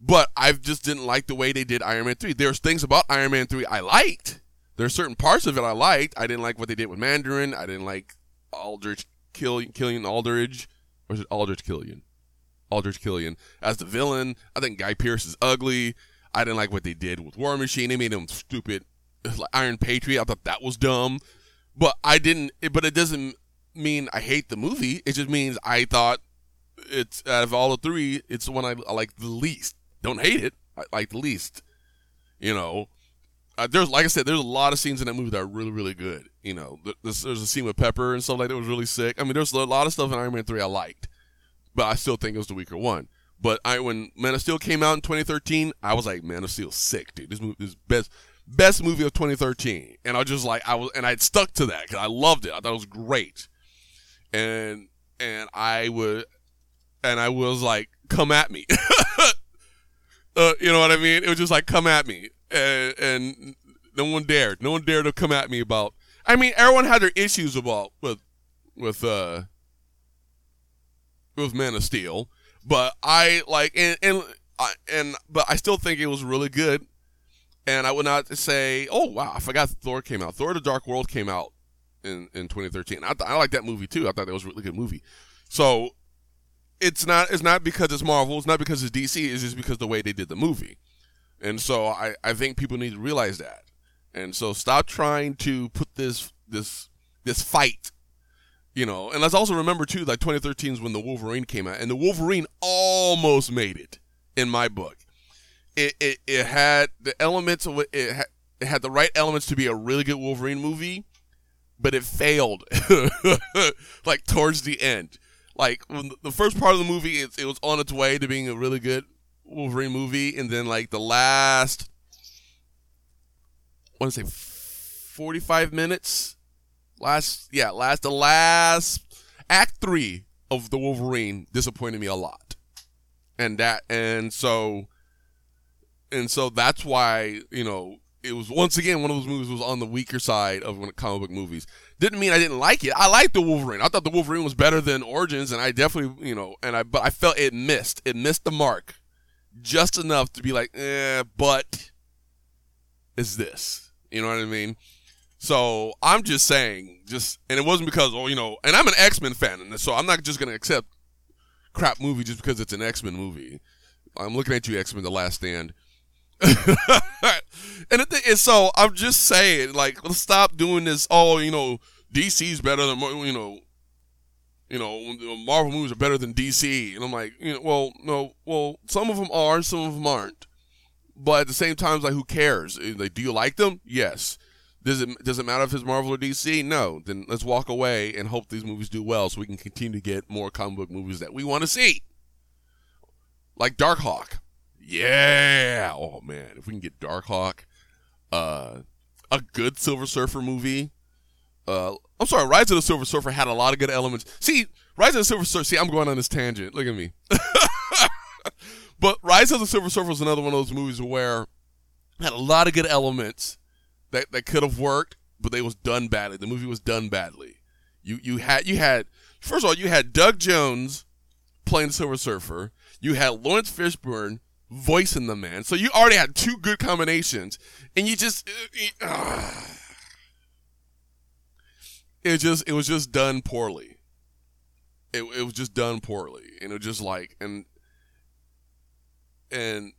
But I just didn't like the way they did Iron Man 3. There's things about Iron Man 3 I liked. There's certain parts of it I liked. I didn't like what they did with Mandarin. I didn't like Aldrich Killian, Killian Aldridge. Or is it Aldrich Killian? Aldrich Killian as the villain. I think Guy Pearce is ugly. I didn't like what they did with War Machine. They made him stupid. Like Iron Patriot. I thought that was dumb. But I didn't. But it doesn't mean I hate the movie. It just means I thought it's out of all the three, it's the one I, I like the least. Don't hate it. I like the least. You know, uh, there's like I said, there's a lot of scenes in that movie that are really, really good. You know, there's, there's a scene with Pepper and stuff like that was really sick. I mean, there's a lot of stuff in Iron Man three I liked, but I still think it was the weaker one. But I when Man of Steel came out in 2013, I was like, Man of Steel, sick, dude. This movie is best best movie of 2013, and I was just like, I was, and I stuck to that because I loved it. I thought it was great, and and I would, and I was like, come at me, <laughs> uh, you know what I mean? It was just like, come at me, and, and no one dared, no one dared to come at me about. I mean, everyone had their issues about with with uh with Man of Steel but I like and and I, and but I still think it was really good. And I would not say, oh wow, I forgot Thor came out. Thor: The Dark World came out in in 2013. I, I like that movie too. I thought that was a really good movie. So it's not it's not because it's Marvel. It's not because it's DC. It's just because the way they did the movie. And so I I think people need to realize that. And so stop trying to put this this this fight you know, and let's also remember too, like 2013 is when the Wolverine came out, and the Wolverine almost made it in my book. It it, it had the elements of it, had, it had the right elements to be a really good Wolverine movie, but it failed, <laughs> like towards the end. Like when the first part of the movie, it, it was on its way to being a really good Wolverine movie, and then like the last, I want to say, 45 minutes last yeah last the last act three of the Wolverine disappointed me a lot, and that and so and so that's why you know it was once again one of those movies was on the weaker side of comic book movies. Didn't mean I didn't like it. I liked the Wolverine. I thought the Wolverine was better than Origins, and I definitely you know and I but I felt it missed. It missed the mark just enough to be like, eh, but is this? You know what I mean? So I'm just saying, just and it wasn't because oh you know, and I'm an X Men fan, and so I'm not just gonna accept crap movie just because it's an X Men movie. I'm looking at you, X Men: The Last Stand. <laughs> and the thing is, so I'm just saying, like, let's stop doing this. Oh, you know, DC's better than you know, you know, Marvel movies are better than DC, and I'm like, you know, well, no, well, some of them are, some of them aren't. But at the same time, it's like, who cares? Eh, like, do you like them? Yes. Does it does it matter if it's Marvel or DC? No. Then let's walk away and hope these movies do well, so we can continue to get more comic book movies that we want to see, like Darkhawk. Yeah. Oh man, if we can get Darkhawk, uh, a good Silver Surfer movie. Uh, I'm sorry, Rise of the Silver Surfer had a lot of good elements. See, Rise of the Silver Surfer. See, I'm going on this tangent. Look at me. <laughs> but Rise of the Silver Surfer was another one of those movies where had a lot of good elements that that could have worked, but they was done badly. The movie was done badly. You you had you had first of all you had Doug Jones playing the Silver Surfer. You had Laurence Fishburne voicing the man. So you already had two good combinations, and you just uh, it just it was just done poorly. It it was just done poorly, and it was just like and and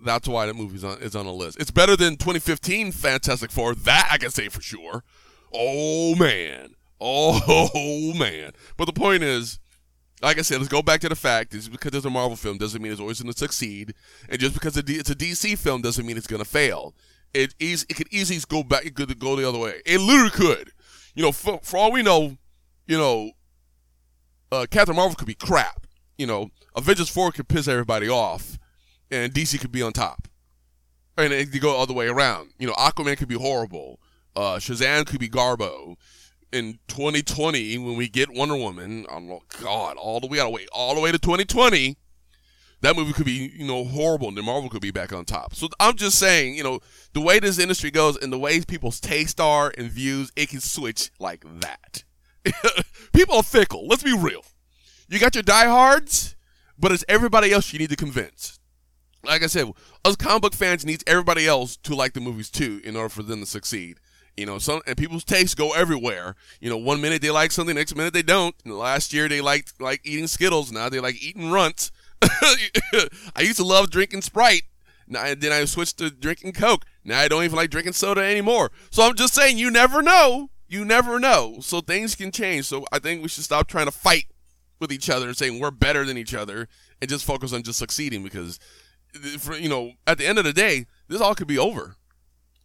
that's why the movie's on is on a list. It's better than 2015 Fantastic Four. That I can say for sure. Oh man. Oh <laughs> man. But the point is, like I said, let's go back to the fact: is because it's a Marvel film doesn't mean it's always going to succeed, and just because it's a DC film doesn't mean it's going to fail. It it could easily go back, it could go the other way. It literally could. You know, for, for all we know, you know, uh, Captain Marvel could be crap. You know, Avengers Four could piss everybody off, and DC could be on top, and it could go all the way around. You know, Aquaman could be horrible. Uh, Shazam could be Garbo in 2020 when we get Wonder Woman. Oh God, all the we gotta wait all the way to 2020. That movie could be you know horrible, and then Marvel could be back on top. So I'm just saying, you know, the way this industry goes and the way people's taste are and views, it can switch like that. <laughs> People are fickle. Let's be real. You got your diehards, but it's everybody else you need to convince. Like I said, us comic book fans needs everybody else to like the movies too in order for them to succeed. You know, some and people's tastes go everywhere. You know, one minute they like something, next minute they don't. last year they liked like eating Skittles, now they like eating runts. <laughs> I used to love drinking Sprite. Now, then I switched to drinking Coke. Now I don't even like drinking soda anymore. So I'm just saying, you never know. You never know. So things can change. So I think we should stop trying to fight with each other and saying we're better than each other and just focus on just succeeding because, for, you know, at the end of the day, this all could be over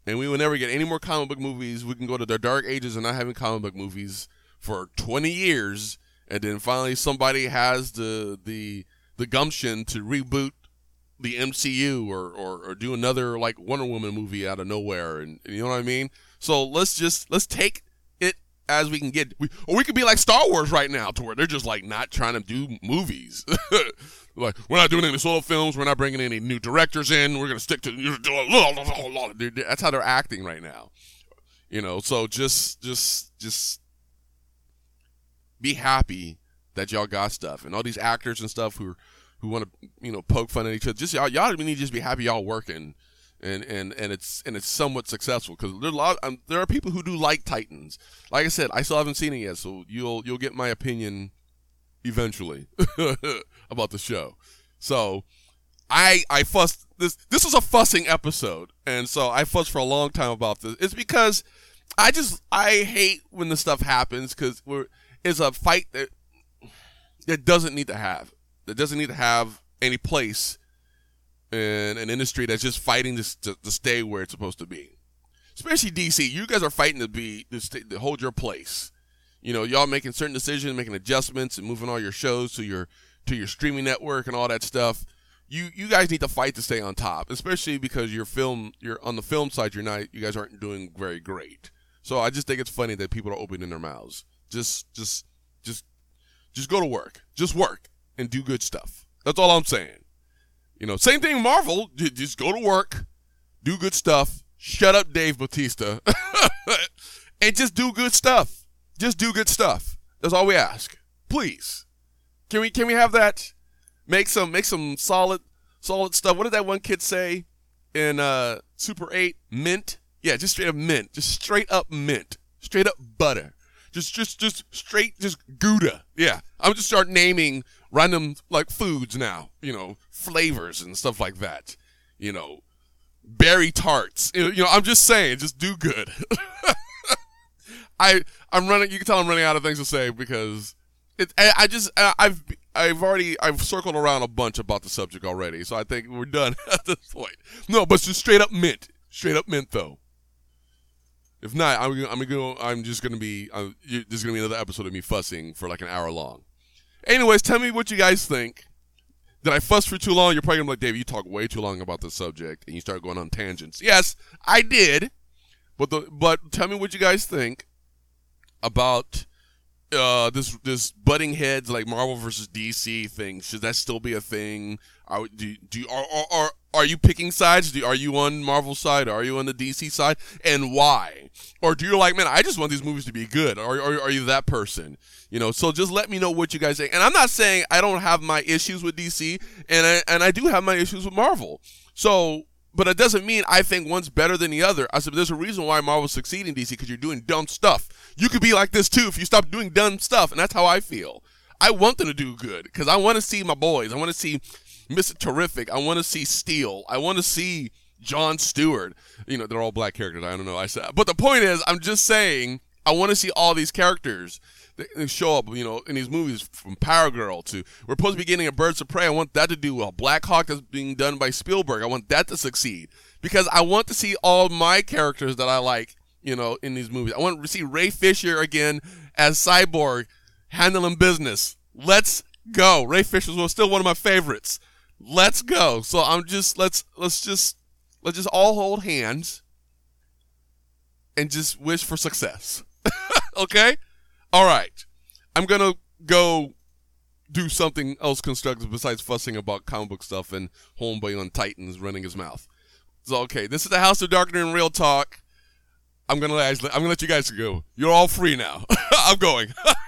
and we will never get any more comic book movies. We can go to the dark ages of not having comic book movies for 20 years, and then finally somebody has the the the gumption to reboot the MCU or, or, or do another like Wonder Woman movie out of nowhere, and you know what I mean. So let's just let's take it as we can get, we, or we could be like Star Wars right now, to where they're just like not trying to do movies. <laughs> Like, we're not doing any solo films. We're not bringing any new directors in. We're going to stick to. That's how they're acting right now. You know, so just, just, just be happy that y'all got stuff. And all these actors and stuff who, who want to, you know, poke fun at each other. Just y'all, y'all need to just be happy y'all working. And, and, and it's and it's somewhat successful because there are a lot um, there are people who do like Titans. Like I said, I still haven't seen it yet, so you'll you'll get my opinion eventually <laughs> about the show. So I I fussed this this was a fussing episode, and so I fussed for a long time about this. It's because I just I hate when this stuff happens because we're it's a fight that that doesn't need to have that doesn't need to have any place in an industry that's just fighting to, to, to stay where it's supposed to be. Especially DC, you guys are fighting to be to, stay, to hold your place you know, y'all making certain decisions, making adjustments, and moving all your shows to your to your streaming network and all that stuff. You you guys need to fight to stay on top, especially because your film you're on the film side. You're not you guys aren't doing very great. So I just think it's funny that people are opening their mouths. Just just just just go to work. Just work and do good stuff. That's all I'm saying. You know, same thing Marvel. Just go to work, do good stuff. Shut up, Dave Batista, <laughs> and just do good stuff. Just do good stuff. That's all we ask. Please. Can we can we have that? Make some make some solid solid stuff. What did that one kid say in uh Super 8? Mint? Yeah, just straight up mint. Just straight up mint. Straight up butter. Just just just straight just Gouda. Yeah. I'm just start naming random like foods now, you know, flavors and stuff like that. you know, berry tarts. You know, I'm just saying, just do good. <laughs> I I'm running. You can tell I'm running out of things to say because it. I, I just I've I've already I've circled around a bunch about the subject already, so I think we're done <laughs> at this point. No, but just straight up mint, straight up mint though. If not, I'm I'm gonna I'm just gonna be uh, there's gonna be another episode of me fussing for like an hour long. Anyways, tell me what you guys think. Did I fuss for too long? You're probably gonna be like, Dave, you talk way too long about this subject, and you start going on tangents. Yes, I did, but the but tell me what you guys think about uh, this this butting heads like Marvel versus DC thing. Should that still be a thing? Are do do are are, are are you picking sides? Do, are you on Marvel side? Are you on the DC side? And why? Or do you like, man, I just want these movies to be good? Or, or are you that person? You know, so just let me know what you guys think. And I'm not saying I don't have my issues with DC, and I, and I do have my issues with Marvel. So but it doesn't mean I think one's better than the other. I said there's a reason why Marvel's succeeding DC because you're doing dumb stuff. You could be like this too if you stop doing dumb stuff, and that's how I feel. I want them to do good because I want to see my boys. I want to see Mr. Terrific. I want to see Steel. I want to see John Stewart. You know, they're all black characters. I don't know. I said, but the point is, I'm just saying I want to see all these characters they show up, you know, in these movies from Power Girl to we're supposed to be getting a Birds of Prey. I want that to do well. Black Hawk that's being done by Spielberg. I want that to succeed because I want to see all my characters that I like, you know, in these movies. I want to see Ray Fisher again as Cyborg handling business. Let's go. Ray Fisher was still one of my favorites. Let's go. So I'm just let's let's just let's just all hold hands and just wish for success. <laughs> okay? All right. I'm going to go do something else constructive besides fussing about comic book stuff and homeboy on Titans running his mouth. So, okay, this is the House of Darkness and Real Talk. I'm gonna let I'm gonna let you guys go. You're all free now. <laughs> I'm going. <laughs>